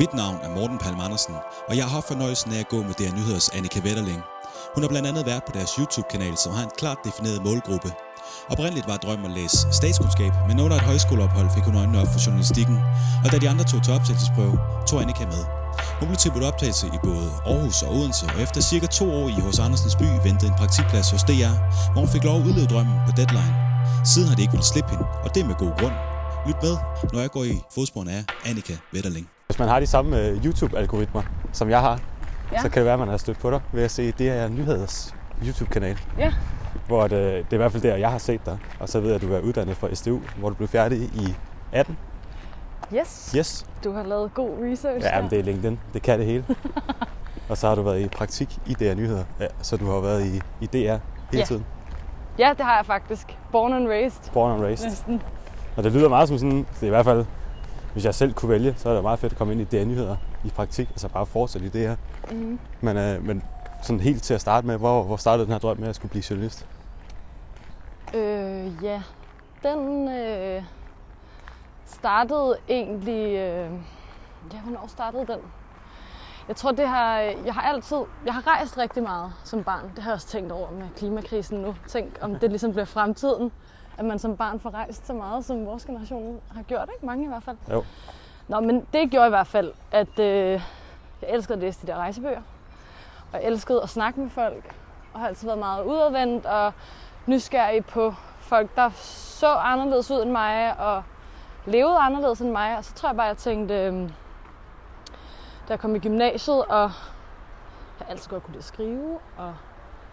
Mit navn er Morten Palm Andersen, og jeg har haft fornøjelsen af at gå med DR Nyheders Annika Wetterling. Hun har blandt andet været på deres YouTube-kanal, som har en klart defineret målgruppe. Oprindeligt var drømmen at læse statskundskab, men under et højskoleophold fik hun øjnene op for journalistikken, og da de andre tog til optagelsesprøve, tog Annika med. Hun blev tilbudt optagelse i både Aarhus og Odense, og efter cirka to år i hos Andersens by ventede en praktikplads hos DR, hvor hun fik lov at udleve drømmen på deadline. Siden har de ikke ville slippe hende, og det med god grund. Lyt med, når jeg går i fodsporene af Annika Wetterling. Man har de samme øh, YouTube-algoritmer, som jeg har, Ja. så kan det være, at man har stødt på dig ved at se det er Nyheders YouTube-kanal. Ja. Hvor det, det er i hvert fald der, jeg har set dig. Og så ved jeg, at du er uddannet fra SDU, hvor du blev færdig i 18. Yes. Yes. Du har lavet god research Ja, men det er LinkedIn. Det kan det hele. og så har du været i praktik i DR Nyheder. Ja, så du har været i, i DR hele Ja. tiden. Ja, det har jeg faktisk. Born and raised. Born and raised. Næsten. Og det lyder meget som sådan, det er i hvert fald, hvis jeg selv kunne vælge, så er det meget fedt at komme ind i DR Nyheder i praktik. Altså bare fortsætte i det her. Mm. Men, øh, men sådan helt til at starte med, hvor, hvor startede den her drøm med at skulle blive journalist? Øh, ja. Den øh, startede egentlig... Øh, ja, hvornår startede den? Jeg tror, det har... Jeg har altid... Jeg har rejst rigtig meget som barn. Det har jeg også tænkt over med klimakrisen nu. Tænk, om det ligesom bliver fremtiden. At man som barn får rejst så meget, som vores generation har gjort, ikke? Mange i hvert fald. Jo. Nå, men det gjorde i hvert fald, at øh, jeg elskede at læse de der rejsebøger. Og jeg elskede at snakke med folk. Og har altid været meget udadvendt og nysgerrig på folk, der så anderledes ud end mig og levede anderledes end mig. Og så tror jeg bare, jeg tænkte, øh, da jeg kom i gymnasiet, og jeg altid godt kunne lide at skrive og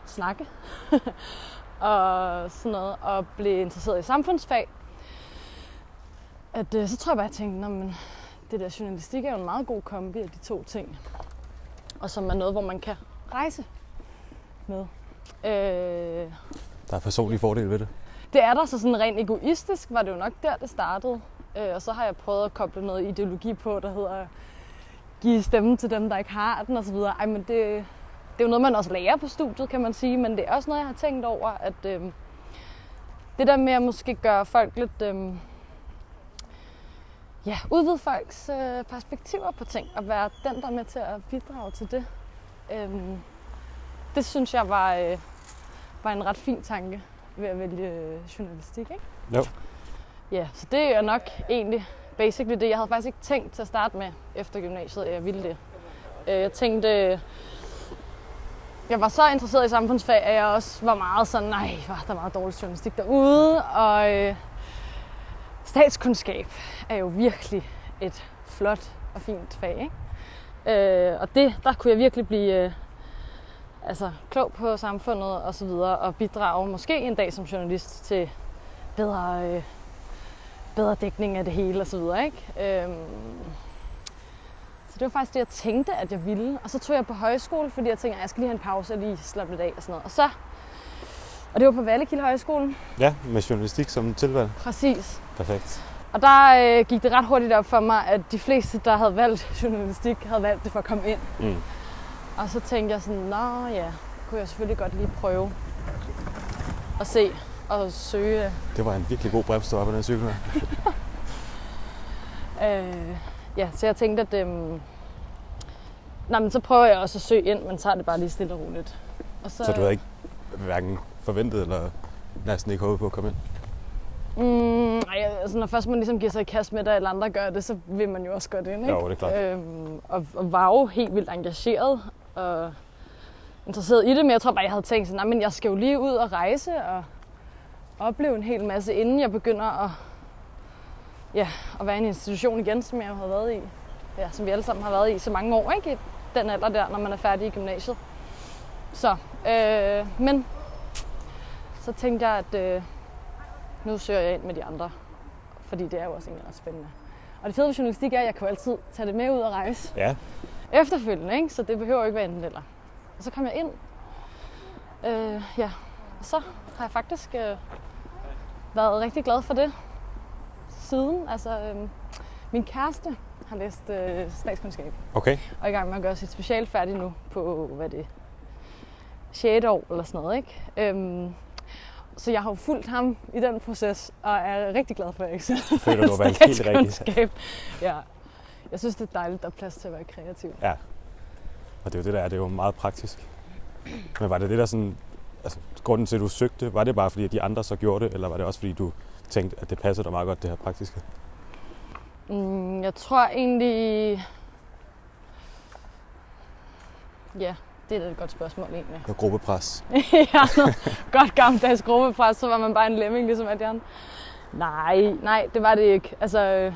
snakke og sådan noget, og blev interesseret i samfundsfag, at øh, så tror jeg bare, jeg tænkte, "Nå, men det der journalistik er jo en meget god kombi af de to ting. Og som er noget, hvor man kan rejse med. Øh, Der er personlige fordele ved det. det er der, så sådan rent egoistisk var det jo nok der, det startede. Øh, og så har jeg prøvet at koble noget ideologi på, der hedder give stemme til dem, der ikke har den osv. Ej, men det, det er jo noget, man også lærer på studiet, kan man sige. Men det er også noget, jeg har tænkt over, at øh, det der med at måske gøre folk lidt... Øh, ja, udvide folks øh, perspektiver på ting, og være den, der er med til at bidrage til det. Øh, det synes jeg var, øh, var en ret fin tanke ved at vælge øh, journalistik, ikke? Jo. Ja, så det er nok egentlig basically det. Jeg havde faktisk ikke tænkt til at starte med efter gymnasiet, at jeg ville det. Øh, Jeg tænkte, jeg var så interesseret i samfundsfag, at jeg også var meget sådan, nej, var der meget dårlig journalistik derude. Og øh, statskundskab er jo virkelig et flot og fint fag, ikke? Øh, og det, der kunne jeg virkelig blive øh, altså, klog på samfundet og så videre, og bidrage måske en dag som journalist til bedre, øh, bedre dækning af det hele og så videre, ikke? Øh, det var faktisk det, jeg tænkte, at jeg ville. Og så tog jeg på højskole, fordi jeg tænkte, at jeg skal lige have en pause og lige slappe lidt af og sådan noget. Og så, og det var på Vallekilde Højskole, Ja, med journalistik som tilvalg. præcis. Perfekt. Og der øh, gik det ret hurtigt op for mig, at de fleste, der havde valgt journalistik, havde valgt det for at komme ind. Mm. Og så tænkte jeg sådan, nå ja, kunne jeg selvfølgelig godt lige prøve at se og søge. Det var en virkelig god bremse, du var på den cykel her. Øh, ja, så jeg tænkte, at øhm, nej, men så prøver jeg også at søge ind, men tager det bare lige stille og roligt. Og Så du havde ikke hverken forventet eller næsten ikke håbet på at komme ind? Mm, ej, altså, når først man ligesom giver sig i kast med det, eller andre gør det, så vil man jo også godt ind, ikke? Jo, det er klart. Øhm, og, og var jo helt vildt engageret og interesseret i det, men jeg tror bare, jeg havde tænkt sådan, "Nej, men jeg skal jo lige ud og rejse og opleve en hel masse, inden jeg begynder at, ja, at være i en institution igen, som jeg jo havde været i. Ja, som vi alle sammen har været i så mange år, ikke? I den alder der, når man er færdig i gymnasiet. Så, øh, men så tænkte jeg, at øh, nu søger jeg ind med de andre, fordi det er jo også egentlig ret spændende. Og det fede ved journalistik er, at jeg kan jo altid tage det med ud og rejse Ja, efterfølgende, ikke? så det behøver ikke være enten eller. Og så kom jeg ind, øh, ja, og så har jeg faktisk øh, været rigtig glad for det siden. Altså, øh, min kæreste har læst øh, statskundskab okay. og er i gang med at gøre sit special færdig nu på, hvad er det, 6. år eller sådan noget, ikke? Øhm, så jeg har jo fulgt ham i den proces, og er rigtig glad for, at jeg ikke selv Føler du valgt helt rigtigt. Ja. Jeg synes, det er dejligt, at der er plads til at være kreativ. Ja. Og det er jo det der, er, det er jo meget praktisk. Men var det det der sådan, altså grunden til, at du søgte, var det bare fordi, at de andre så gjorde det, eller var det også fordi, du tænkte, at det passede dig meget godt, det her praktiske? Mm, jeg tror egentlig... Ja, det er da et godt spørgsmål egentlig. Og gruppepres. ja, noget godt gammeldags gruppepres, så var man bare en lemming, ligesom at jeg... Nej, nej, det var det ikke. Altså,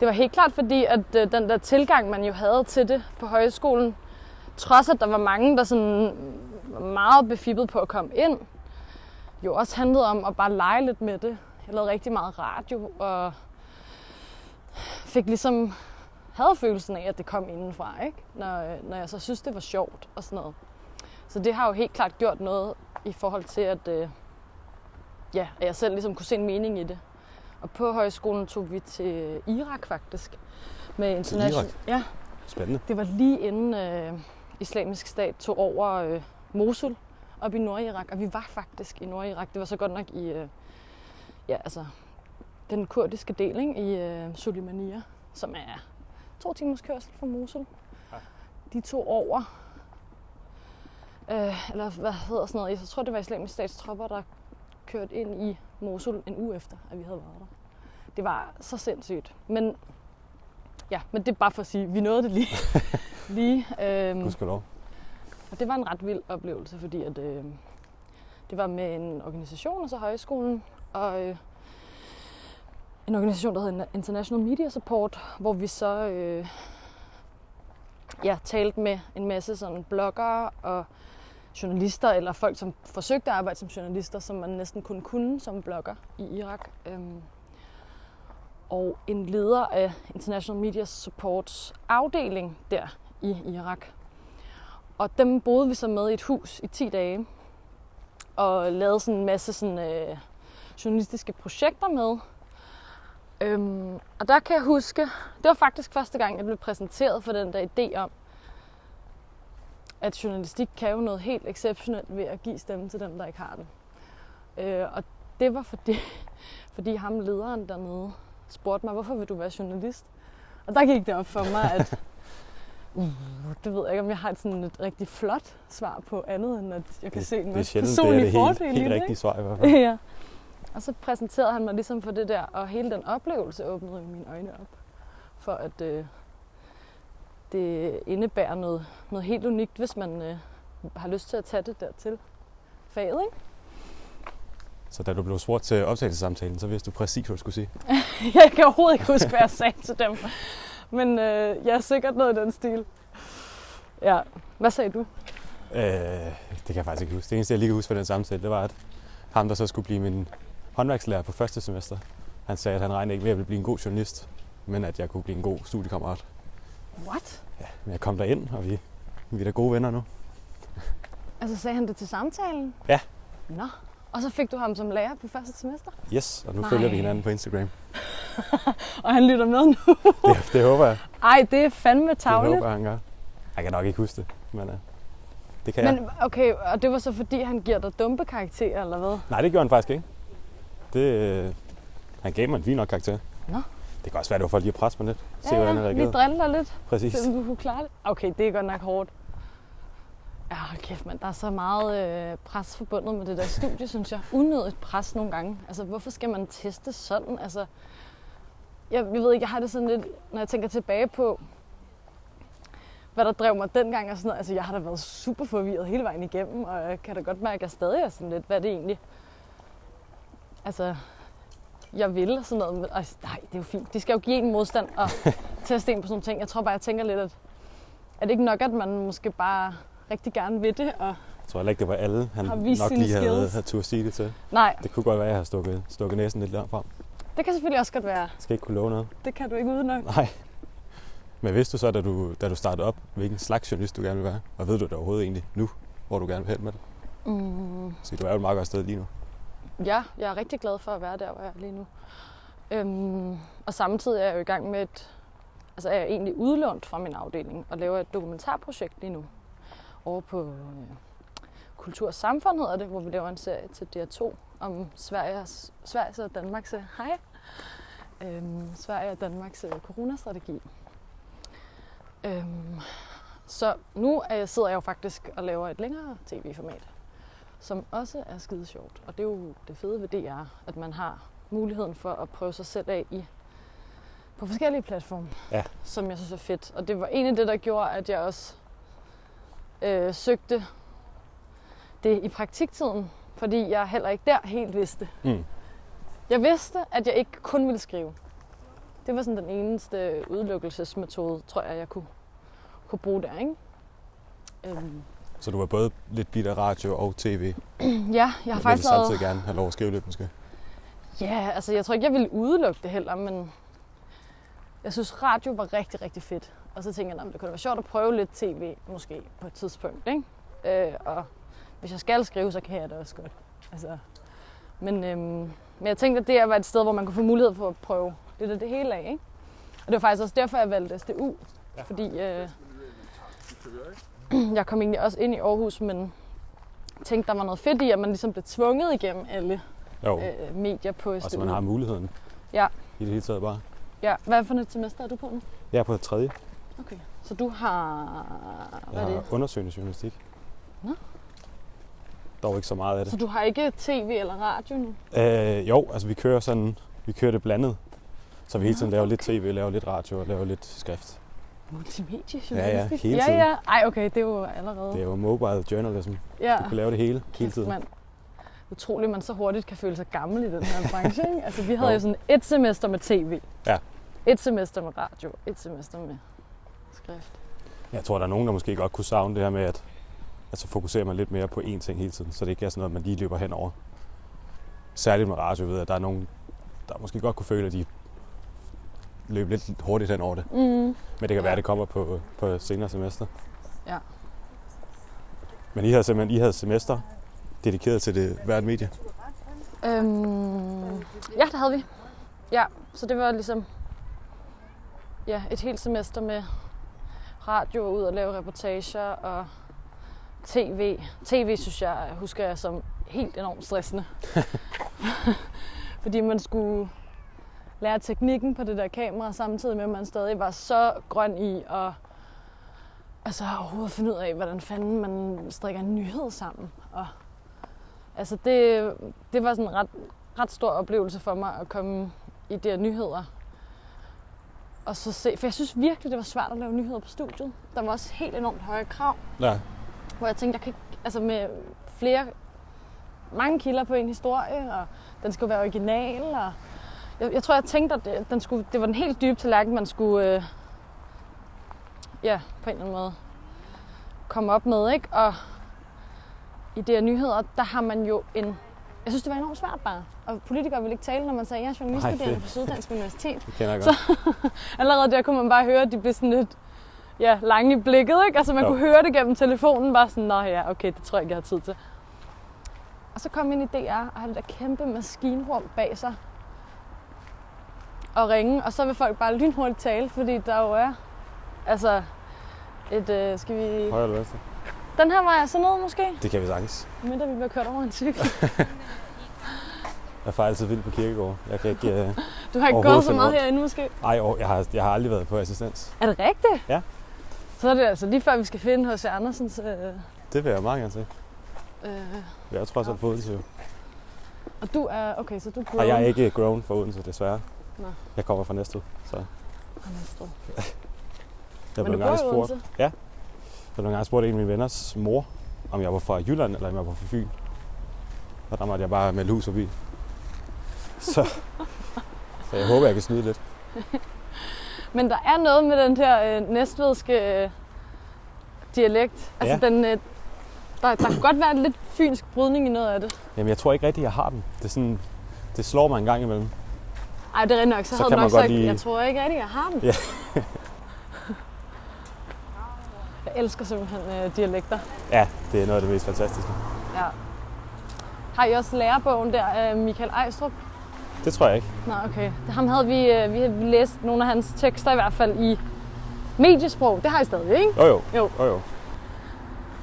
det var helt klart fordi, at øh, den der tilgang, man jo havde til det på højskolen, trods at der var mange, der sådan var meget befippet på at komme ind, jo også handlede om at bare lege lidt med det. Jeg lavede rigtig meget radio, og fik ligesom havde følelsen af, at det kom indenfra, ikke? Når, når jeg så synes, det var sjovt og sådan noget. Så det har jo helt klart gjort noget i forhold til, at, øh, ja, at jeg selv ligesom kunne se en mening i det. Og på højskolen tog vi til Irak faktisk. Med international... Irak? Ja, Spændende. det var lige inden øh, islamisk stat tog over øh, Mosul op i Nordirak. Og vi var faktisk i Nordirak. Det var så godt nok i øh, ja, altså, den kurdiske del ikke? i øh, Suleimania, som er to timers kørsel fra Mosul. Ja. De tog over. Øh, eller hvad hedder sådan noget? Jeg tror, det var islamisk stats tropper, der kørte ind i Mosul en uge efter, at vi havde været der. Det var så sindssygt. Men ja, men det er bare for at sige, vi nåede det lige. lige øhm, Gudskelov. og det var en ret vild oplevelse, fordi at, øh, det var med en organisation, altså højskolen, og øh, en organisation, der hedder International Media Support, hvor vi så øh, ja, talte med en masse sådan bloggere og journalister, eller folk, som forsøgte at arbejde som journalister, som man næsten kun kunne som blogger i Irak. Øhm, og en leder af International Media Supports afdeling der i Irak. Og dem boede vi så med i et hus i 10 dage. Og lavede sådan en masse sådan, øh, journalistiske projekter med. Øhm, og der kan jeg huske, det var faktisk første gang, jeg blev præsenteret for den der idé om, at journalistik kan jo noget helt exceptionelt ved at give stemme til dem, der ikke har den. Øh, og det var fordi, fordi ham lederen dernede spurgte mig, hvorfor vil du være journalist? Og der gik det op for mig, at uh, det ved jeg ikke, om jeg har et, sådan et rigtig flot svar på andet, end at jeg kan Det, se en det er masse sjældent, det er personlige det helt, helt rigtige svar i hvert fald. ja. Og så præsenterede han mig ligesom for det der, og hele den oplevelse åbnede mine øjne op. For at øh, det indebærer noget, noget helt unikt, hvis man øh, har lyst til at tage det dertil. Faget, ikke? Så da du blev spurgt til optagelsessamtalen, så vidste du præcis, hvad du skulle sige. Jeg kan overhovedet ikke huske, hvad jeg sagde til dem. Men øh, jeg er sikkert noget i den stil. Ja. Hvad sagde du? Øh, det kan jeg faktisk ikke huske. Det eneste, jeg lige kan huske fra den samtale, det var, at ham, der så skulle blive min håndværkslærer på første semester, han sagde, at han regnede ikke med, at jeg ville blive en god journalist, men at jeg kunne blive en god studiekammerat. What? Ja, men jeg kom derind, og vi, vi er da gode venner nu. Altså sagde han det til samtalen? Ja. Nå. Og så fik du ham som lærer på første semester? Yes, og nu Nej. følger vi hinanden på Instagram. Og han lytter med nu. Det, det håber jeg. Ej, det er fandme Det tavligt. håber jeg, han gør. Jeg kan nok ikke huske det, men uh, det kan jeg. Men okay, og det var så fordi, han giver dig dumpe karakterer, eller hvad? Nej, det gjorde han faktisk ikke. Det, øh, han gav mig en fin nok karakter. Nå. Det kan også være, det var for lige at presse mig lidt. Se, ja, hvordan han ja, vi reagerede. driller lidt, Præcis. så du kunne klare det. Okay, det er godt nok hårdt. Ja, hold kæft, man. Der er så meget øh, pres forbundet med det der studie, synes jeg. Unødigt pres nogle gange. Altså, hvorfor skal man teste sådan? Altså, jeg, jeg ved ikke, jeg har det sådan lidt, når jeg tænker tilbage på, hvad der drev mig dengang og sådan noget. Altså, jeg har da været super forvirret hele vejen igennem, og jeg kan da godt mærke, at jeg stadig er sådan lidt, hvad er det egentlig? Altså, jeg vil og sådan noget. Altså, nej, det er jo fint. De skal jo give en modstand og teste en på sådan nogle ting. Jeg tror bare, jeg tænker lidt, at er det ikke nok, at man måske bare rigtig gerne vil det? Og, Jeg tror heller ikke, det var alle, han Har nok lige havde, skills. havde turde sige det til. nej, Det kunne godt være, at jeg har stukket, stukket næsen lidt langt frem. det kan selvfølgelig også godt være. Jeg skal ikke kunne love noget. Det kan du ikke uden nok. Nej. Men vidste du så, da du, da du startede op, hvilken slags journalist du gerne vil være? Og ved du det overhovedet egentlig nu, hvor du gerne vil hen med det? Mm, Så du er jo et meget godt sted lige nu ja, jeg er rigtig glad for at være der, hvor jeg er lige nu. Øhm, og samtidig er jeg jo i gang med et... Altså er jeg egentlig udlånt fra min afdeling og laver et dokumentarprojekt lige nu. Over på øh, Kultur og Samfund hedder det, hvor vi laver en serie til DR2 om Sveriges, Sveriges og Danmarks... Øh, hej! Øhm, Sverige og Danmarks øh, coronastrategi. Øhm, så nu er jeg, sidder jeg jo faktisk og laver et længere tv-format, som også er skide sjovt. Og det er jo det fede ved DR, at man har muligheden for at prøve sig selv af i på forskellige platforme, Ja. som jeg synes er fedt. Og det var egentlig det, der gjorde, at jeg også øh, søgte det i praktiktiden, fordi jeg heller ikke der helt vidste. Mm. Jeg vidste, at jeg ikke kun ville skrive. Det var sådan den eneste udelukkelsesmetode, tror jeg, jeg kunne, kunne bruge der, ikke? Øhm, Så du var både lidt bit af radio og tv, ja, jeg har men faktisk samtidig gerne have lov at skrive lidt måske. Ja, altså jeg tror ikke, jeg ville udelukke det heller, men jeg synes, radio var rigtig, rigtig fedt. Og så tænkte jeg, at det kunne være sjovt at prøve lidt tv, måske på et tidspunkt, ikke? Øh, og hvis jeg skal skrive, så kan jeg det også godt. Altså, men, øhm, men jeg tænkte, at det var et sted, hvor man kunne få mulighed for at prøve lidt af det hele af, ikke? Og det var faktisk også derfor, jeg valgte SDU. Ja. Fordi øh, jeg kom egentlig også ind i Aarhus, men tænkte, der var noget fedt i, at man ligesom blev tvunget igennem alle Jo, øh, medier på SDU. og så man har muligheden. Ja. I det hele taget bare. Ja, hvad for et semester er du på nu? Jeg er på tredje. Okay. Så du har... Hvad Jeg er har det? undersøgende journalistik. Nå. Dog ikke så meget af det. Så du har ikke tv eller radio nu? Øh, jo, altså vi kører sådan, vi kører det blandet. Så vi hele tiden laver lidt tv, laver lidt radio og laver lidt skrift. Multimedie Ja, ja, hele ja, tiden. ja. Ej, okay, det er jo allerede... Det er jo mobile journalism. ja. Du kan lave det hele, hele tiden. mand. Utroligt, man så hurtigt kan føle sig gammel i den her branche. Ikke? Altså, vi havde Jo. jo sådan et semester med tv. Ja. Et semester med radio. Et semester med skrift. Jeg tror, der er nogen, der måske godt kunne savne det her med, at, at så fokuserer man lidt mere på én ting hele tiden, så det ikke er sådan noget, man lige løber henover. Særligt med radio ved jeg, at der er nogen, der måske godt kunne føle, at de løb lidt hurtigt hen over det. Mm. Men det kan Ja. være, at det kommer på, på senere semester. Ja. Men I havde simpelthen I havde semester dedikeret til det hvert medie. Øhm, ja, det havde vi. Ja, så det var ligesom ja, et helt semester med radio ud og lave reportager og tv. TV synes jeg, husker jeg som helt enormt stressende. Fordi man skulle lære teknikken på det der kamera, samtidig med, at man stadig var så grøn i at altså, overhovedet finde ud af, hvordan fanden man strikker en nyhed sammen. Og, altså det, det var sådan en ret, ret stor oplevelse for mig at komme i de her nyheder. Og så se, for jeg synes virkelig, det var svært at lave nyheder på studiet. Der var også helt enormt høje krav, Ja. hvor jeg tænkte, jeg kan ikke, altså med flere, mange kilder på en historie, og den skulle være original, og jeg, jeg tror, jeg tænkte, at det, den skulle, det var den helt dybe tallerken, man skulle, øh, ja, på en eller anden måde komme op med, ikke? Og i de her nyheder, der har man jo en... Jeg synes, det var enormt svært bare. Og politikere ville ikke tale, når man sagde, jeg er journaliststuderende det- på Syddansk Universitet. Det kender jeg godt. Allerede der kunne man bare høre, at de blev sådan lidt ja, lange i blikket, ikke? Altså man Jo. kunne høre det gennem telefonen, bare sådan, nå ja, okay, det tror jeg ikke, jeg har tid til. Og så kom jeg ind i DR og havde det der kæmpe maskinrum bag sig. Og ringe, og så vil folk bare lynhurtigt tale, fordi der jo er, altså, et, øh, skal vi... Højre eller venstre? Den her var jeg så ned måske, Det kan vi sagtens. mindre vi bliver kørt over en cykel. Jeg er altid vild på kirkegård. Jeg kan ikke... Uh... Du har ikke gået så meget rundt. herinde måske. Ej, år- jeg har, jeg har aldrig været på assistens. Er det rigtigt? Ja. Så er det altså lige før, vi skal finde H.C. Andersens... Øh, Det vil jeg meget gerne se. øh, Jeg trods alt på Odense. jo. og du er... Okay, så du er Og jeg er ikke grown for Odense, desværre. Nå. Jeg kommer fra Næstved, så fra Næstved. jeg Men du bor spurgt. Odense? Jeg blev en gang spurgt en af mine venners mor, om jeg var fra Jylland, eller om jeg var fra Fyn. Og der måtte jeg bare melde hus forbi. Så, så jeg håber, jeg kan snyde lidt. Men der er noget med den her øh, næstvedske øh, dialekt. Altså Ja. den, øh, der, der kunne godt være en lidt fynsk brydning i noget af det. Jamen, jeg tror ikke rigtigt, jeg har den. Det, er sådan, det slår mig en gang imellem. Ej, det er nok. Så, Så havde du nok sagt, lige- jeg tror ikke rigtig, jeg har den. Ja. jeg elsker simpelthen øh, dialekter. Ja, det er noget af det mest fantastiske. Ja. Har I også lærebogen der af Michael Ejstrup? Det tror jeg ikke. Nå, okay. Det, ham havde vi, øh, vi havde læst nogle af hans tekster i hvert fald i mediesprog. Det har I stadig, ikke? Jo, jo. Jo. jo, jo.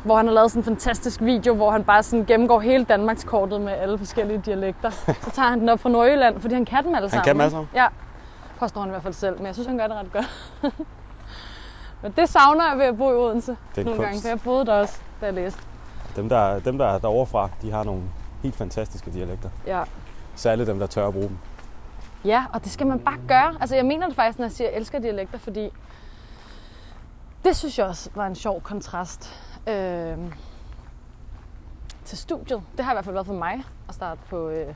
Hvor han har lavet sådan en fantastisk video, hvor han bare sådan gennemgår hele Danmarkskortet med alle forskellige dialekter. Så tager han den op fra Nordjylland, fordi han kan dem alle Han sammen. kan dem alle sammen? Ja. Påstår han i hvert fald selv, men jeg synes, han gør det ret godt. Men det savner jeg ved at bo i Odense Det er nogle kunst. gange, for jeg boede der også, da jeg læste. Dem, der, dem, der er derovre fra, de har nogle helt fantastiske dialekter. Ja. Særligt dem, der tør at bruge dem. Ja, og det skal man bare gøre. Altså, jeg mener det faktisk, når jeg siger, at jeg elsker dialekter, fordi det synes jeg også var en sjov kontrast øh, til studiet. Det har i hvert fald været for mig at starte på, øh,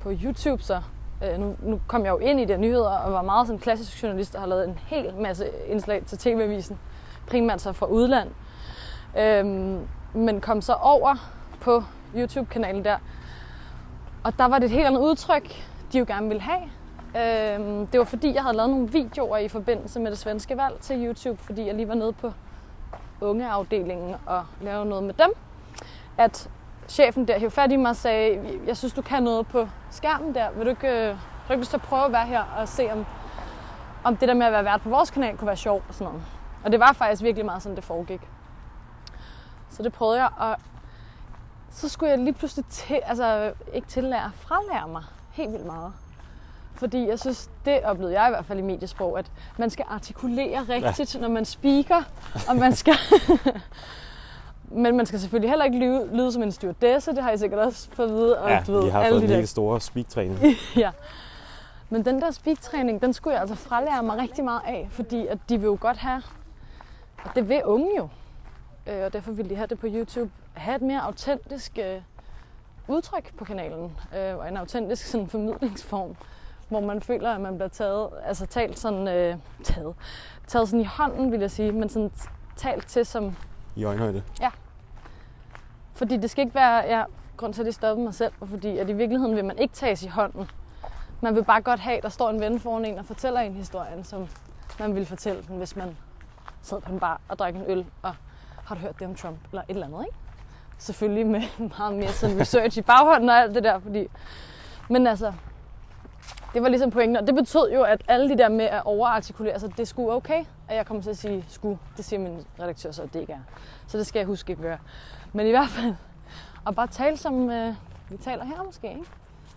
på YouTube, så øh, nu, nu kom jeg jo ind i de nyheder og var meget sådan klassisk journalist og har lavet en hel masse indslag til TV-avisen, primært så fra udland. Øh, men kom så over på YouTube-kanalen der, og der var det et helt andet udtryk, de jo gerne ville have. Øhm, det var fordi, jeg havde lavet nogle videoer i forbindelse med det svenske valg til YouTube, fordi jeg lige var nede på ungeafdelingen og lave noget med dem. At chefen der hævde fat i mig og sagde, jeg synes, du kan noget på skærmen der. Vil du ikke, øh, har du ikke prøve at være her og se, om, om det der med at være vært på vores kanal kunne være sjovt og sådan noget. Og det var faktisk virkelig meget sådan, det foregik. Så det prøvede jeg, og så skulle jeg lige pludselig til, altså ikke tillære, fralære mig helt vildt meget. Fordi jeg synes, det oplevede jeg i hvert fald i mediesprog, at man skal artikulere rigtigt, ja. når man speaker, og man skal... Men man skal selvfølgelig heller ikke lyde, lyde som en stewardesse, det har I sikkert også fået at vide. Og, Ja, du ved, de har alle fået de en der helt store speak-træning. ja. Men den der speak-træning, den skulle jeg altså fralære mig rigtig meget af, fordi at de vil jo godt have, og det vil unge jo, øh, og derfor vil de have det på YouTube, have et mere autentisk øh, udtryk på kanalen, øh, og en autentisk sådan, formidlingsform, hvor man føler, at man bliver taget, altså talt sådan, øh, taget, taget sådan i hånden, vil jeg sige, men sådan talt til som I øjenhøjde. fordi det skal ikke være, ja, grund til at det stoppede mig selv, var fordi at i virkeligheden vil man ikke tages i hånden. Man vil bare godt have, at der står en ven foran en og fortæller en historien, som man ville fortælle den, hvis man sad på en bar og drak en øl, og har du hørt det om Trump, eller et eller andet, ikke? Selvfølgelig med meget mere sådan research i baghånden og alt det der, fordi... Men altså, det var ligesom pointen, og det betød jo, at alle de der med at overartikulere sig, det skulle okay, at jeg kommer til at sige skulle. Det siger min redaktør så, at det ikke er. Så det skal jeg huske at gøre. Men i hvert fald, at bare tale som øh, vi taler her måske, ikke?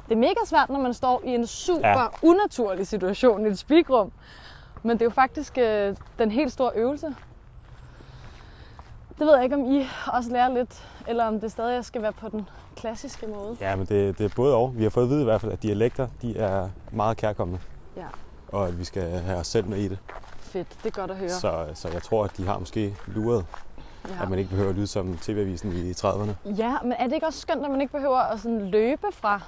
Det er mega svært, når man står i en super Ja. ja. unaturlig situation i et speakrum. Men det er jo faktisk øh, den helt store øvelse. Det ved jeg ikke, om I også lærer lidt, eller om det stadig skal være på den klassiske måde. Ja, men det, det er både og. Vi har fået at vide i hvert fald, at dialekter de er meget kærkommende. Ja. Og at vi skal have os selv med i det. Fedt, det er godt at høre. Så, så jeg tror, at de har måske luret, ja. at man ikke behøver at lyde som TV-avisen i 30'erne. Ja, men er det ikke også skønt, at man ikke behøver at sådan løbe fra...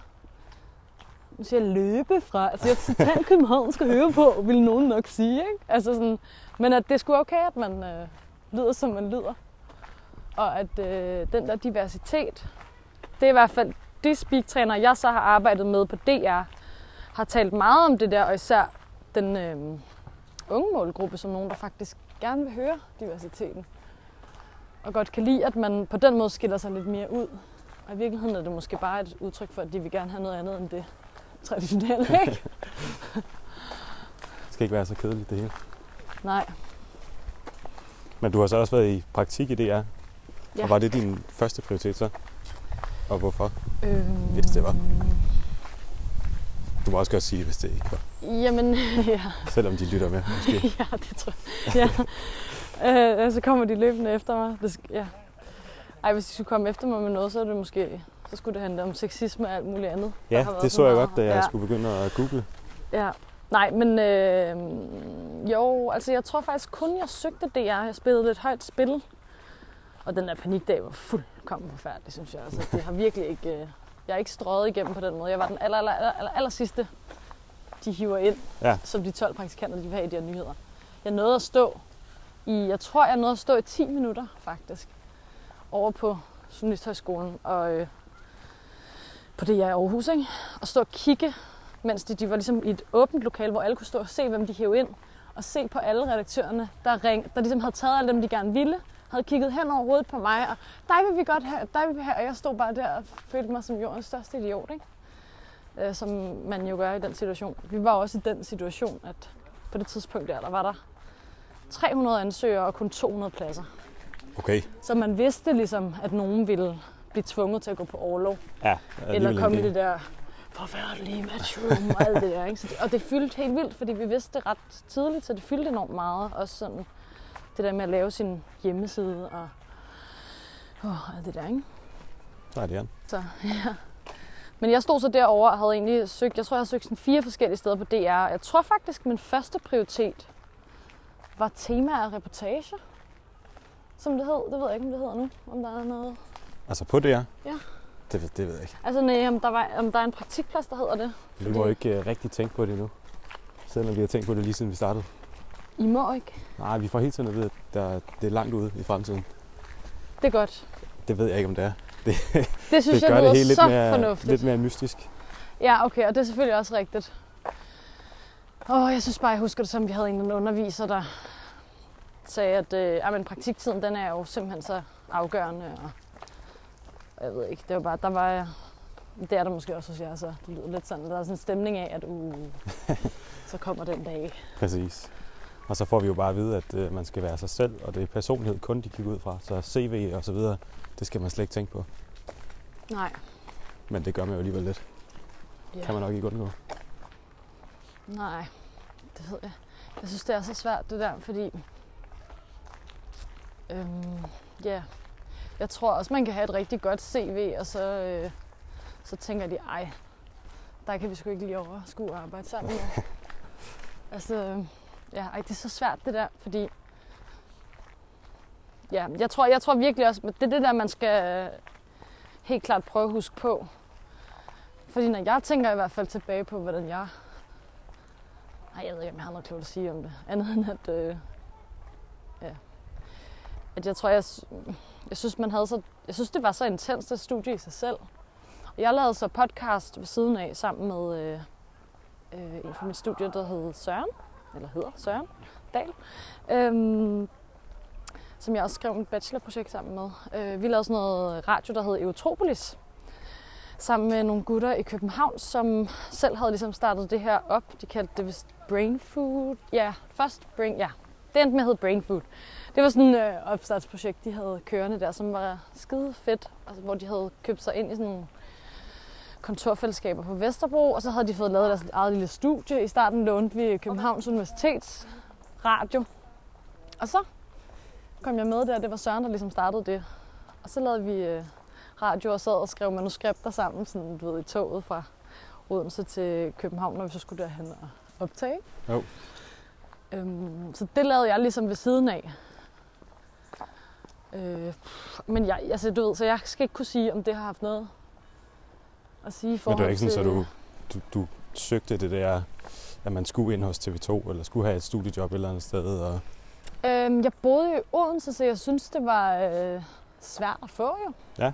Nu siger jeg løbe fra. Altså, jeg citat København skal høre på, vil nogen nok sige, ikke? Altså sådan, men at det er sgu okay, at man øh, lyder, som man lyder. Og at øh, den der diversitet, det er i hvert fald de speaktræner, jeg så har arbejdet med på DR, har talt meget om det der, og især den øh, unge målgruppe, som nogen, der faktisk gerne vil høre diversiteten og godt kan lide, at man på den måde skiller sig lidt mere ud. Og i virkeligheden er det måske bare et udtryk for, at de vil gerne have noget andet end det traditionelle, ikke? Det skal ikke være så kedeligt det hele. Nej. Men du har så også været i praktik i DR. Ja. Og var det din første prioritet så? Og hvorfor? Øhm, Hvis det var. Du må også godt sige, hvis det ikke var. Jamen, ja, Selvom de lytter med, måske. ja, det tror jeg. Ja. Øh, så kommer de løbende efter mig. Det, sk- ja. Ej, hvis de skulle komme efter mig med noget, så er det måske, så skulle det handle om sexisme og alt muligt andet. Ja, det så jeg godt, da jeg ja. skulle begynde at google. Ja. Nej, men øh, jo, altså jeg tror faktisk kun, jeg søgte DR. Jeg spillede lidt højt spil. Og den der panikdag var fuldkommen forfærdelig, synes jeg. Altså, det har virkelig ikke... Øh, jeg er ikke strøget igennem på den måde. Jeg var den aller, aller, aller, aller, aller sidste, de hiver ind, Ja. som de 12 praktikanter, de vil have i de her nyheder. Jeg nåede at stå i, jeg tror, jeg nåede at stå i 10 minutter, faktisk, over på Journalisthøjskolen og øh, på det, jeg er i Aarhus, ikke? Og stå og kigge mens de, de var ligesom i et åbent lokale, hvor alle kunne stå og se, hvem de hævde ind, og se på alle redaktørerne, der, ring, der ligesom havde taget alle dem, de gerne ville, havde kigget hen over hovedet på mig, og dig vil vi godt have, dig vil vi have, og jeg stod bare der og følte mig som jordens største idiot, ikke? Øh, som man jo gør i den situation. Vi var også i den situation, at på det tidspunkt der, der var der 300 ansøgere og kun 200 pladser. Okay. Så man vidste ligesom, at nogen ville blive tvunget til at gå på overlov. Ja, Eller komme i det. der forfærdelige matchroom og alt det der. Ikke? Så det, og det fyldte helt vildt, fordi vi vidste det ret tidligt, så det fyldte enormt meget. Også sådan Det der med at lave sin hjemmeside og oh, alt det der, ikke? Er det Jan. Så, ja. Men jeg stod så derovre og havde egentlig søgt, jeg tror, jeg har søgt sådan fire forskellige steder på DR. Jeg tror faktisk, min første prioritet var tema af reportage, som det hed. Det ved jeg ikke, om det hedder nu. Om der er noget. Altså på det her? Ja. Det, ved- det ved jeg ikke. Altså nej, om der, var, om der er en praktikplads, der hedder det. Vi må ikke uh, rigtig tænke på det nu. Selvom vi har tænkt på det lige siden vi startede. I må ikke. Nej, vi får hele tiden at vide, at der, det er langt ude i fremtiden. Det er godt. Det ved jeg ikke, om det er. Det synes det jeg gør det lyder hele lidt så mere, fornuftigt. lidt mere mystisk. Ja, okay, og det er selvfølgelig også rigtigt. Åh, oh, jeg synes bare, jeg husker det som, vi havde en underviser, der sagde, at øh, ja, men praktiktiden, den er jo simpelthen så afgørende. Og, og jeg ved ikke, det var bare, der var, det er der måske også hos jer, så det lyder lidt sådan, der er sådan en stemning af, at uh, så kommer den dag. Præcis. Og så får vi jo bare at vide, at øh, man skal være sig selv, og det er personlighed kun, de kigger ud fra. Så CV og så videre, det skal man slet ikke tænke på. Nej. Men det gør man jo alligevel lidt. Ja. Kan man nok ikke undgå. Nej, det ved jeg. Jeg synes, det er så svært, det der, fordi... Øhm, ja, jeg tror også, man kan have et rigtig godt CV, og så, øh, så tænker de, ej, der kan vi sgu ikke lige overskue at arbejde sammen med. altså, øh, ja, ej, det er så svært det der, fordi... Ja, jeg tror, jeg tror virkelig også, det er det der, man skal øh, helt klart prøve at huske på. Fordi når jeg tænker i hvert fald tilbage på, hvordan jeg Nej, jeg ved ikke, om jeg har noget klogt at sige om det. Andet end at, øh, ja. at jeg tror, jeg, jeg synes, man havde så, jeg synes, det var så intenst et studie i sig selv. Og jeg lavede så podcast ved siden af sammen med øh, øh, en fra mit studie, der hed Søren, eller hedder Søren Dahl, øhm, som jeg også skrev mit bachelorprojekt sammen med. Øh, vi lavede sådan noget radio, der hed Eutropolis, sammen med nogle gutter i København, som selv havde ligesom startet det her op. De kaldte det vist Brain Food. Ja, først Brain, ja. Det endte med at hedde Brain Food. Det var sådan et øh, opstartsprojekt, de havde kørende der, som var skide fedt. Altså, hvor de havde købt sig ind i sådan nogle kontorfællesskaber på Vesterbro, og så havde de fået lavet deres eget lille studie. I starten lånte vi Københavns Universitets radio. Og så kom jeg med der, det var Søren, der ligesom startede det. Og så lavede vi øh, radio og sad og skrev manuskripter sammen, sådan, du ved, i toget fra Odense til København, når vi så skulle derhen og optage. Jo. Øhm, så det lavede jeg ligesom ved siden af. Øh, men jeg, altså, du ved, så jeg skal ikke kunne sige, om det har haft noget at sige i Men forhold det var ikke sådan, så til... du, du, du søgte det der, at man skulle ind hos TV2, eller skulle have et studiejob et eller andet sted. Og... Øhm, jeg boede i Odense, så jeg synes, det var øh, svært at få jo. Ja.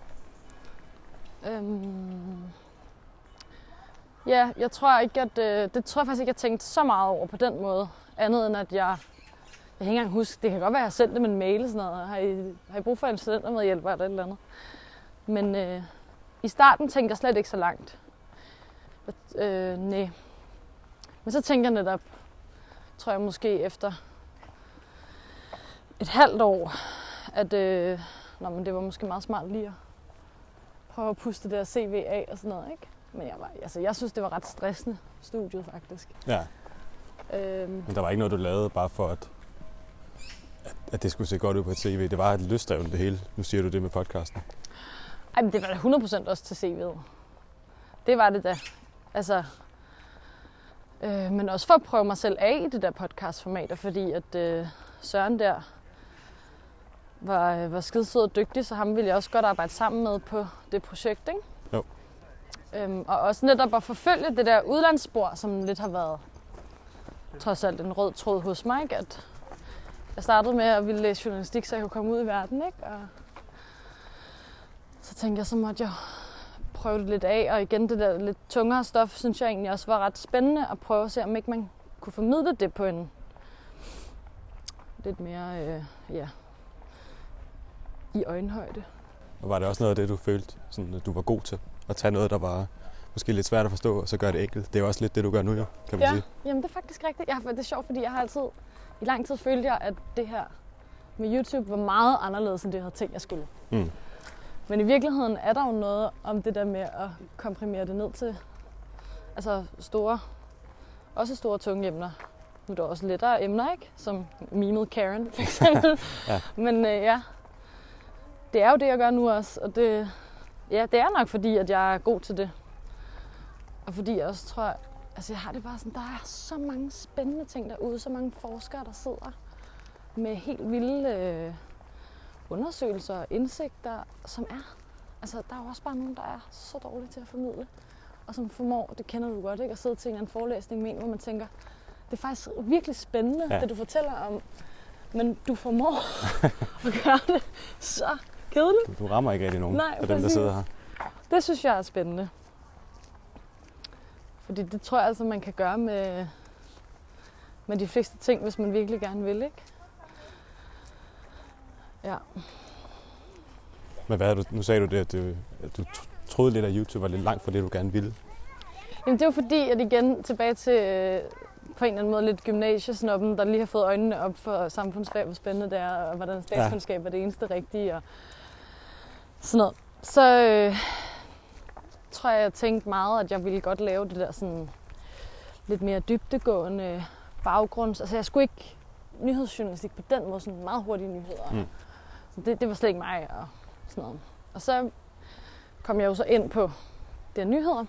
Øhm, ja, jeg tror ikke, at... Øh, det tror jeg faktisk ikke, jeg tænkte så meget over på den måde. Andet end at jeg... Jeg kan ikke engang huske, det kan godt være, at jeg har sendt dem en mail sådan noget. Har I, har I brug for en studentermedhjælper eller et eller andet? Men øh, i starten tænkte jeg slet ikke så langt. Øh, nej. Men så tænker jeg netop, tror jeg måske efter et halvt år, at øh, nå, men det var måske meget smart lige at prøve at puste det der CV af og sådan noget, ikke? Men jeg, var, altså, jeg synes, det var ret stressende, studiet faktisk. Ja, Øhm, men der var ikke noget, du lavede bare for, at, at, at det skulle se godt ud på et CV. Det var et lystdrevet det hele. Nu siger du det med podcasten. Ej, men det var da 100% også til CV'et. Det var det da. Altså, øh, men også for at prøve mig selv af i det der podcastformat, fordi at øh, Søren der var, øh, var skidesød og dygtig, så ham ville jeg også godt arbejde sammen med på det projekt, ikke? Jo. Øhm, og også netop at forfølge det der udlandsspor, som lidt har været trods alt en rød tråd hos mig, ikke? At jeg startede med at ville læse journalistik, så jeg kunne komme ud i verden, ikke? Og så tænkte jeg, så måtte jeg prøve det lidt af, og igen det der lidt tungere stof, synes jeg egentlig også var ret spændende at prøve at se, om ikke man kunne formidle det på en lidt mere, øh, ja, i øjenhøjde. Og var det også noget af det, du følte, sådan, at du var god til? At tage noget, der var måske lidt svært at forstå, og så gøre det enkelt. Det er jo også lidt det, du gør nu, jo, kan man Ja, sige. jamen det er faktisk rigtigt. Jeg, har- det er sjovt, fordi jeg har altid, i lang tid følte jeg, at det her med YouTube var meget anderledes, end det, jeg havde tænkt, jeg skulle. Mm. Men i virkeligheden er der jo noget om det der med at komprimere det ned til altså store, også store tunge emner. Nu er der også lettere emner, ikke? Som memet Karen, for eksempel. Ja. Men øh, ja, det er jo det, jeg gør nu også. Og det, ja, det er nok fordi, at jeg er god til det. Og fordi jeg også tror, altså jeg har det bare sådan, der er så mange spændende ting derude. Så mange forskere, der sidder med helt vilde øh, undersøgelser og indsigter, som er. Altså, der er jo også bare nogen, der er så dårlige til at formidle. Og som formår, det kender du godt, ikke? At sidde til en forelæsning med en, hvor man tænker, det er faktisk virkelig spændende, Ja. det du fortæller om. Men du formår at gøre det så kedeligt. Du, du rammer ikke rigtig nogen Nej, af dem, der sidder her. Det synes jeg er spændende. Fordi det tror jeg altså, man kan gøre med, med de fleste ting, hvis man virkelig gerne vil, ikke? Ja. Men hvad er du, nu sagde du det, at du, at du tr- troede lidt, at YouTube var lidt langt fra det, du gerne ville. Jamen det er jo fordi, at igen tilbage til øh, på en eller anden måde lidt gymnasiesnoppen, der lige har fået øjnene op for samfundsfag, hvor spændende det er, og hvordan statskundskab er det eneste rigtige, og sådan noget. Så øh, tror jeg, jeg tænkte meget, at jeg ville godt lave det der sådan lidt mere dybtegående baggrunds... Altså jeg skulle ikke nyhedsjournalistik på den måde, sådan meget hurtige nyheder. Mm. Så det, det var slet ikke mig og sådan noget. Og så kom jeg jo så ind på det her nyheder,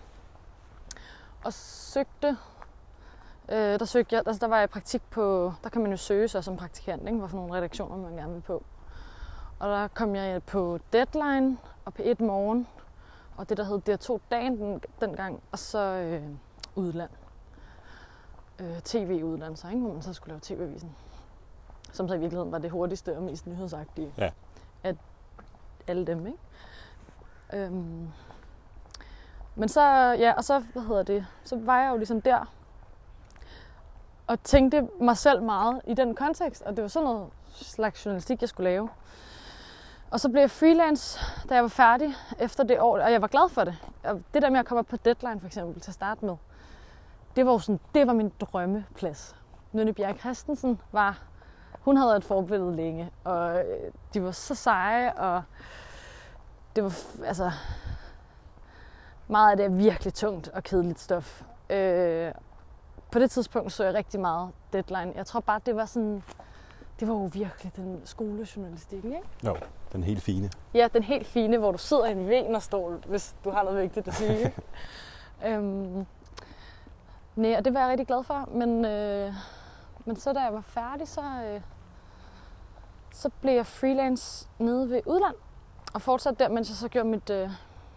og søgte. Øh, der søgte jeg, altså der var jeg i praktik på, der kan man jo søge sig som praktikant, ikke? hvorfor for nogle redaktioner man gerne vil på. Og der kom jeg på Deadline og på et morgen, og det der hed DR2 Dagen den, dengang, og så øh, udland. Øh, TV-udland, så, ikke? hvor man så skulle lave TV-avisen. Som så i virkeligheden var det hurtigste og mest nyhedsagtige Ja. af alle dem, ikke? Øhm, men så, ja, og så, hvad hedder det, så var jeg jo ligesom der og tænkte mig selv meget i den kontekst, og det var sådan noget slags journalistik, jeg skulle lave. Og så blev jeg freelance, da jeg var færdig efter det år, og jeg var glad for det. Og det der med at komme op på deadline for eksempel til at starte med, det var jo sådan, det var min drømmeplads. Nynne Bjerg Christensen var, hun havde et forbillede længe, og øh, de var så seje, og det var, altså, meget af det er virkelig tungt og kedeligt stof. Øh, på det tidspunkt så jeg rigtig meget deadline. Jeg tror bare, det var sådan, det var jo virkelig den skolejournalistikken, ikke? Jo, den helt fine. Ja, den helt fine, hvor du sidder i en venerstol, hvis du har noget vigtigt at sige. øhm, nej, og det var jeg rigtig glad for, men, øh, men så da jeg var færdig, så, øh, så blev jeg freelance nede ved udland, og fortsatte der, mens jeg så gjorde mit, øh,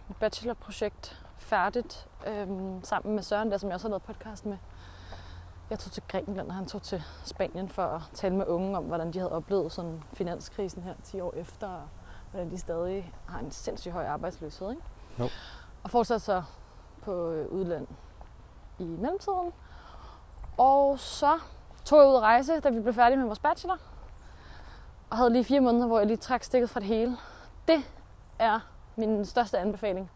mit bachelorprojekt færdigt, øh, sammen med Søren, der som jeg også har lavet podcast med. Jeg tog til Grækenland, og han tog til Spanien for at tale med unge om, hvordan de havde oplevet sådan finanskrisen her 10 år efter, og hvordan de stadig har en sindssygt høj arbejdsløshed. Ikke? Jo. Og fortsatte så på øh, udland i mellemtiden. Og så tog jeg ud at rejse, da vi blev færdige med vores bachelor. Og havde lige fire måneder, hvor jeg lige trak stikket fra det hele. Det er min største anbefaling.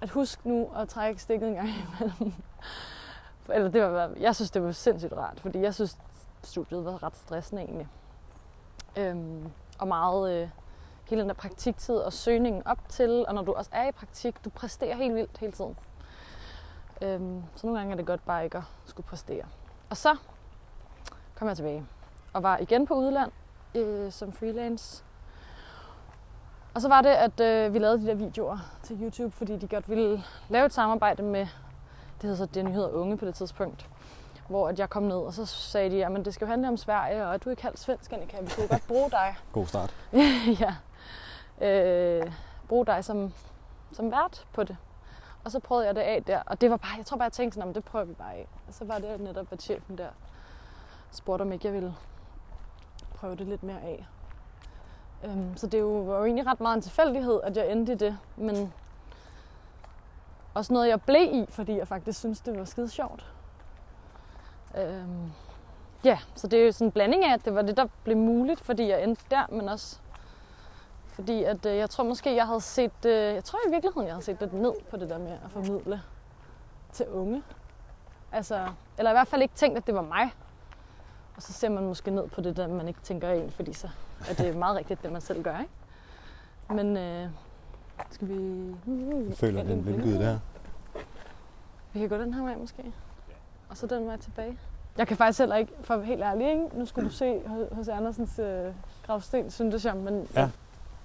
At husk nu at trække stikket en gang imellem. Eller det var, jeg synes, det var sindssygt rart, fordi jeg synes, studiet var ret stressende egentlig. Øhm, og meget øh, hele den der praktiktid og søgningen op til, og når du også er i praktik, du præsterer helt vildt hele tiden. Øhm, så nogle gange er det godt bare ikke at skulle præstere. Og så kom jeg tilbage og var igen på udland øh, som freelance. Og så var det, at øh, vi lavede de der videoer til YouTube, fordi de godt ville lave et samarbejde med, det hedder så Det Nyheder Unge på det tidspunkt, hvor at jeg kom ned, og så sagde de, at det skal jo handle om Sverige, og at du er ikke halvt svensk, Annika, vi kunne godt bruge dig. God start. ja. Øh, bruge dig som, som vært på det. Og så prøvede jeg det af der, og det var bare, jeg tror bare, jeg tænkte sådan, "Nå, men det prøver vi bare af. Og så var det netop, at chefen der spurgte, om ikke jeg ville prøve det lidt mere af. Øhm, så det jo, var jo egentlig ret meget en tilfældighed, at jeg endte i det, men også noget, jeg blev i, fordi jeg faktisk synes, det var skide sjovt. Øhm, ja, så det er jo sådan en blanding af, at det var det, der blev muligt, fordi jeg endte der, men også fordi at, øh, jeg tror måske, jeg havde set, øh, jeg tror i virkeligheden, jeg havde set lidt ned på det der med at formidle til unge. Altså, eller i hvert fald ikke tænkt, at det var mig. Og så ser man måske ned på det der, man ikke tænker ind, fordi så er det meget rigtigt, det man selv gør, ikke? Men øh, skal vi... Jeg føler, den blinkede der. Vi kan gå den her vej måske. Og så den vej tilbage. Jeg kan faktisk heller ikke, for at være helt ærlig, ikke? nu skulle du se hos Andersens øh, gravsten, syntes jeg, men Ja. jeg,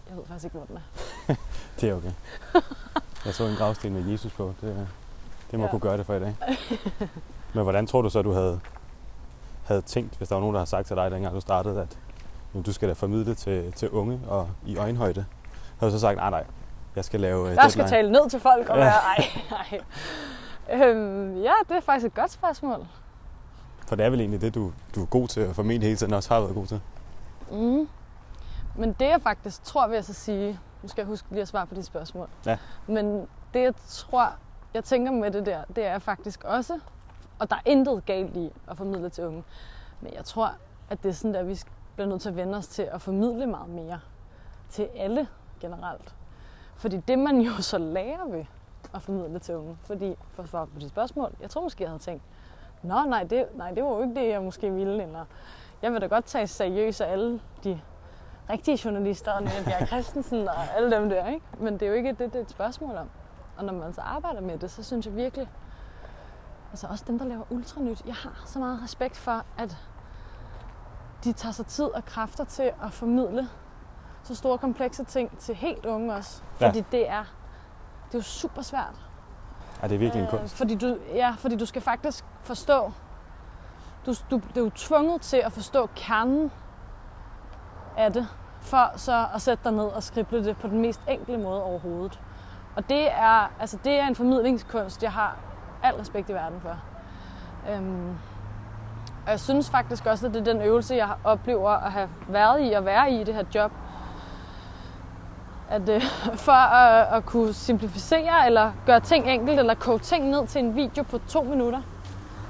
jeg ved faktisk ikke, hvor den er. Det er okay. Jeg så en gravsten med Jesus på. Det, det må ja. kunne gøre det for i dag. Men hvordan tror du så, du havde, havde tænkt, hvis der var nogen, der har sagt til dig, dengang du startede, at jamen, du skal da formidle til, til unge og i øjenhøjde? Havde du så sagt, nej, nej, jeg skal lave øh, Jeg skal deadline. tale ned til folk og Ja. være, ej, ej. Øhm, ja, det er faktisk et godt spørgsmål. For det er vel egentlig det, du, du er god til, og formentlig hele tiden også har været god til. Mm. Men det jeg faktisk tror, vil jeg så sige, nu skal jeg huske lige at svare på de spørgsmål. Ja. Men det jeg tror, jeg tænker med det der, det er faktisk også, og der er intet galt i at formidle til unge, men jeg tror, at det er sådan, at vi bliver nødt til at vende os til at formidle meget mere til alle generelt. Fordi det man jo så lærer ved at formidle til unge, fordi for at svare på dit spørgsmål, jeg tror måske, jeg havde tænkt, Nå, nej det, nej, det var jo ikke det, jeg måske ville, eller jeg vil da godt tage seriøst af alle de rigtige journalister, og Nina Bjerg Christensen og alle dem der, ikke? Men det er jo ikke det, det er et spørgsmål om. Og når man så arbejder med det, så synes jeg virkelig, altså også dem, der laver ultranyt, jeg har så meget respekt for, at de tager sig tid og kræfter til at formidle så store komplekse ting til helt unge også. Ja. Fordi det er, det er jo super svært. Er det er virkelig en Øh, kunst? Fordi du, ja, fordi du skal faktisk forstå, du, du, du er jo tvunget til at forstå kernen af det, for så at sætte dig ned og skrible det på den mest enkle måde overhovedet. Og det er, altså det er en formidlingskunst, jeg har al respekt i verden for. Øhm, og jeg synes faktisk også, at det er den øvelse, jeg oplever at have været i og være i i det her job. At øh, for at, at kunne simplificere eller gøre ting enkelt eller koge ting ned til en video på to minutter,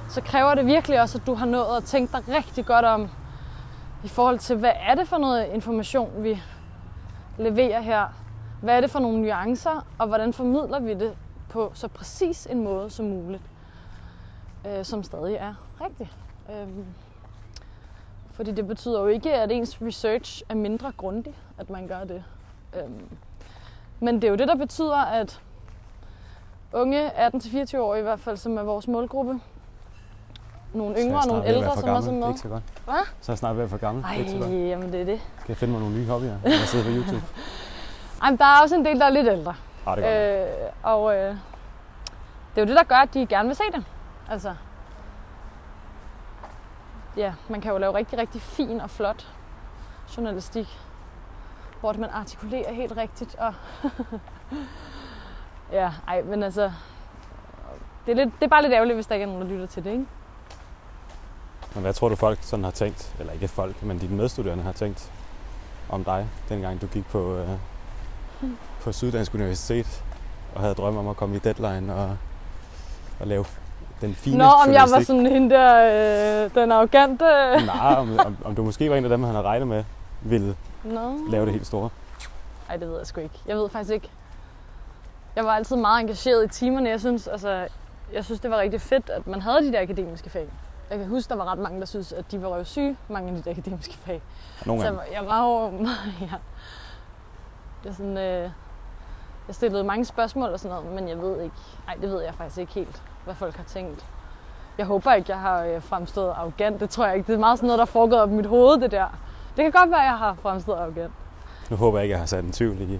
så kræver det virkelig også, at du har nået at tænke dig rigtig godt om i forhold til, hvad er det for noget information, vi leverer her? Hvad er det for nogle nuancer, og hvordan formidler vi det på så præcis en måde som muligt, øh, som stadig er rigtig. Øhm, fordi det betyder jo ikke, at ens research er mindre grundig, at man gør det. Øhm, men det er jo det, der betyder, at unge 18-24 år i hvert fald, som er vores målgruppe, nogle yngre og nogle ældre, som også er med. Ikke så godt. Så er jeg snart ved at for gammel. Ej, Ikke så godt. jamen det er det. Skal jeg finde mig nogle nye hobbyer, når jeg sidder på YouTube? Ej, der er også en del, der er lidt ældre. Ah, det. Øh, og øh, det er jo det, der gør, at de gerne vil se det. Altså, ja, man kan jo lave rigtig, rigtig fin og flot journalistik, hvor man artikulerer helt rigtigt. Og ja, ej, men altså, det er, lidt, det er bare lidt ærgerligt, hvis der ikke er nogen, der lytter til det, ikke? Men hvad tror du folk sådan har tænkt, eller ikke folk, men dine medstuderende har tænkt om dig, dengang du gik på, øh, på Syddansk Universitet og havde drømme om at komme i deadline og, og lave den fine Nå, om jeg var sådan hende der, øh, den arrogante... Nej, om, om, om du måske var en af dem, han havde regnet med, ville Nå. lave det helt store. Ej, det ved jeg sgu ikke. Jeg ved faktisk ikke. Jeg var altid meget engageret i timerne. Jeg synes, altså, jeg synes, det var rigtig fedt, at man havde de der akademiske fag. Jeg kan huske, der var ret mange, der synes, at de var røvsyge, mange af de der akademiske fag. Nogle Så jeg, var- jeg var jo... ja. Det er sådan, øh, jeg stillede mange spørgsmål og sådan noget, men jeg ved ikke... Nej, det ved jeg faktisk ikke helt, hvad folk har tænkt. Jeg håber ikke, jeg har øh, fremstået arrogant. Det tror jeg ikke. Det er meget sådan noget, der er foregået op i mit hoved, det der. Det kan godt være, jeg har fremstået arrogant. Nu håber jeg ikke, jeg har sat en tvivl i.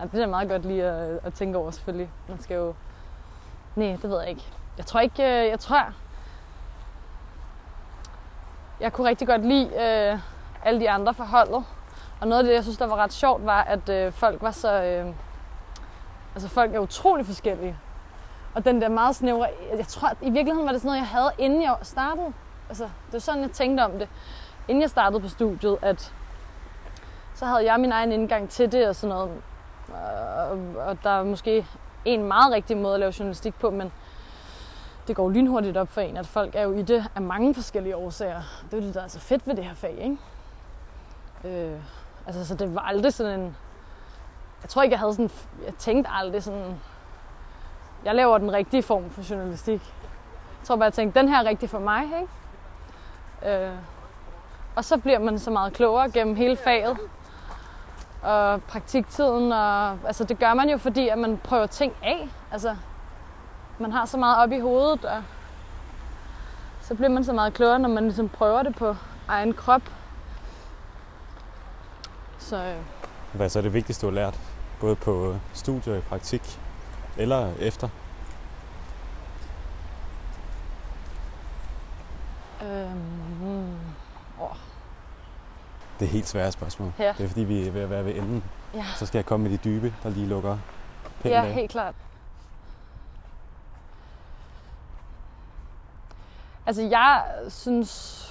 Ja, det er meget godt lige at, at tænke over selvfølgelig. Man skal jo... Nej, det ved jeg ikke. Jeg tror ikke... øh, Jeg tror... Jeg kunne rigtig godt lide øh, alle de andre forholdet. Og noget af det, jeg synes, der var ret sjovt, var, at øh, folk var så... Øh, altså, folk er utrolig forskellige. Og den der meget snævre... Jeg tror, at i virkeligheden var det sådan noget, jeg havde, inden jeg startede. Altså, det var sådan, jeg tænkte om det. Inden jeg startede på studiet, at så havde jeg min egen indgang til det og sådan noget. Og, og der er måske en meget rigtig måde at lave journalistik på, men det går lynhurtigt op for en, at folk er jo i det af mange forskellige årsager. Det er jo det, der er så fedt ved det her fag, ikke? Øh, altså, så det var aldrig sådan en... Jeg tror ikke, jeg havde sådan... Jeg tænkte aldrig sådan... Jeg laver den rigtige form for journalistik. Jeg tror bare, jeg tænkte, den her er rigtig for mig, ikke? Øh, og så bliver man så meget klogere gennem hele faget og praktiktiden. Og, altså det gør man jo, fordi at man prøver ting af. Altså, man har så meget op i hovedet. Og, så bliver man så meget klogere, når man ligesom prøver det på egen krop. Så øh, Hvad er så det vigtigste, du har lært? Både på studier, i praktik eller efter? øhm, åh, Det er helt svære spørgsmål. Ja. Det er fordi, vi er ved at være ved enden. ja, Så skal jeg komme med de dybe, der lige lukker pænt ja, af. helt klart. Altså jeg synes,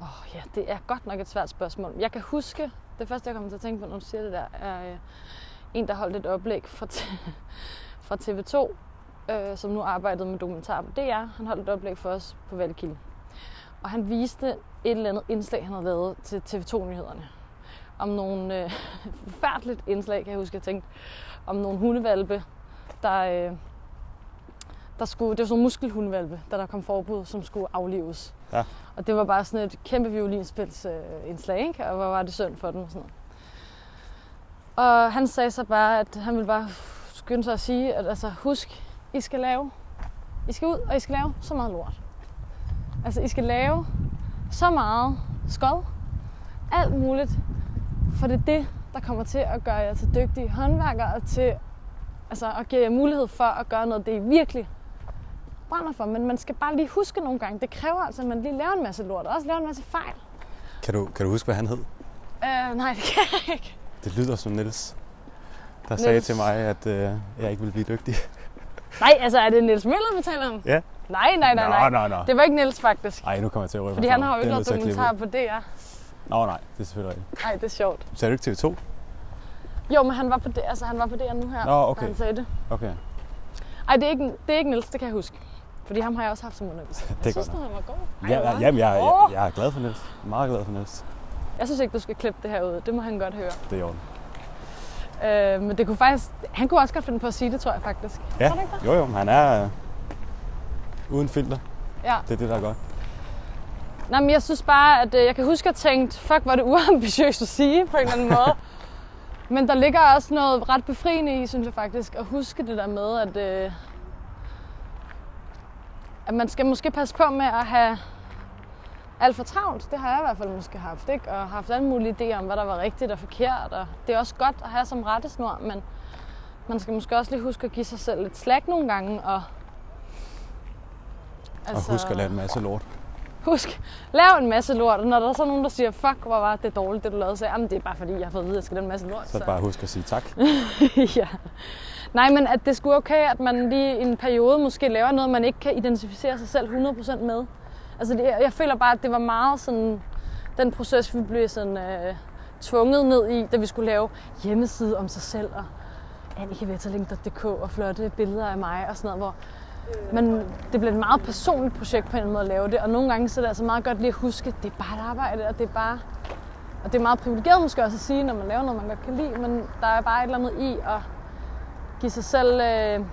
åh ja, det er godt nok et svært spørgsmål. Jeg kan huske, det første jeg kommer til at tænke på, når du siger det der, er øh, en, der holdt et oplæg fra, t- fra TV2, øh, som nu arbejdede med dokumentar på DR. Han holdt et oplæg for os på Valgkilde. Og han viste et eller andet indslag, han havde lavet til TV2-nyhederne. Om nogle øh, forfærdeligt indslag, kan jeg huske, jeg tænkte, om nogle hundevalpe, der, øh, der skulle, det var sådan nogle muskelhundevalpe, der der kom forbud, som skulle aflives. Ja. Og det var bare sådan et kæmpe violinspilsindslag, øh, ikke? og hvor var det synd for dem og sådan noget. Og han sagde så bare, at han ville bare skynde sig at sige, at altså, husk, I skal lave, I skal ud, og I skal lave så meget lort. Altså, I skal lave så meget skod, alt muligt, for det er det, der kommer til at gøre jer til dygtige håndværkere, og til altså, at give jer mulighed for at gøre noget, det I virkelig brænder for. Men man skal bare lige huske nogle gange, det kræver altså, at man lige laver en masse lort, og også laver en masse fejl. Kan du, kan du huske, hvad han hed? Øh, nej, det kan jeg ikke. Det lyder som Niels, der sagde Niels. til mig, at øh, jeg ikke ville blive dygtig. Nej, altså er det Niels Møller, vi taler om? Ja. Nej, nej, nej, nej. Nå, nå, nå. Det var ikke Niels faktisk. Ej, nu kommer jeg til at røbe Fordi han har jo ikke er lavet dokumentar på DR. Nå, nej, det er selvfølgelig rigtigt. Nej, det er sjovt. Sagde du ikke TV2? Jo, men han var på det, altså, han var på DR nu her, Nå, okay. da han sagde det. Okay, Ej, det er, ikke, det er ikke Niels, det kan jeg huske. Fordi ham har jeg også haft som underviser. det er Jeg synes, han var god. Ej, Ja, var jamen, jeg, jeg, jeg er glad for Niels. Meget glad for Niels. Jeg synes ikke, du skal klippe det her ud. Det må han godt høre. Det er i orden. Øh, men det kunne faktisk... Han kunne også godt finde på at sige det, tror jeg faktisk. Ja, Tror du ikke det? jo jo, han er øh, uden filter. Ja. Det er det, der er godt. Nej, men jeg synes bare, at øh, jeg kan huske at tænke, fuck, hvor er det uambitiøst at sige på en eller anden måde. men der ligger også noget ret befriende i, synes jeg faktisk, at huske det der med, at, øh, at man skal måske passe på med at have alt for travlt. Det har jeg i hvert fald måske haft, ikke? Og haft alle mulige idéer om, hvad der var rigtigt og forkert. Og det er også godt at have som rettesnor, men man skal måske også lige huske at give sig selv lidt slag nogle gange. Og, Og husk at lave en masse lort. Husk, lav en masse lort, og når der er så nogen, der siger, fuck, hvor var det dårligt, det du lavede, så jamen, det er bare fordi, jeg har fået at vide, at jeg skal lave en masse lort. Så bare husk at sige tak. ja. Nej, men at det skulle okay, at man lige i en periode måske laver noget, man ikke kan identificere sig selv 100% med. Altså, det, jeg føler bare, at det var meget sådan, den proces, vi blev sådan øh, tvunget ned i, da vi skulle lave hjemmeside om sig selv, og annikevetterling.dk og flotte billeder af mig og sådan noget, hvor men det blev et meget personligt projekt på en måde at lave det, og nogle gange så er det altså meget godt lige at huske, at det er bare et arbejde, og det er bare... Og det er meget privilegeret måske også at sige, når man laver noget, man godt kan lide, men der er bare et eller andet i at give sig selv øh,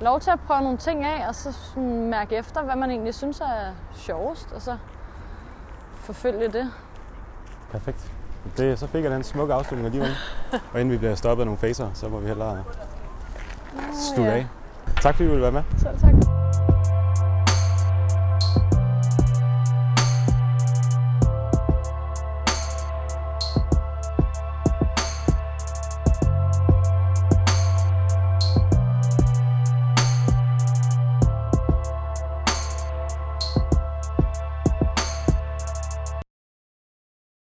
lov til at prøve nogle ting af, og så mærke efter, hvad man egentlig synes er sjovest, og så forfølge det. Perfekt. Det, så fik jeg den smukke afslutning alligevel. Og inden vi bliver stoppet af nogle facer, så må vi hellere slutte ja. af. Tak fordi du ville være med. Selv tak.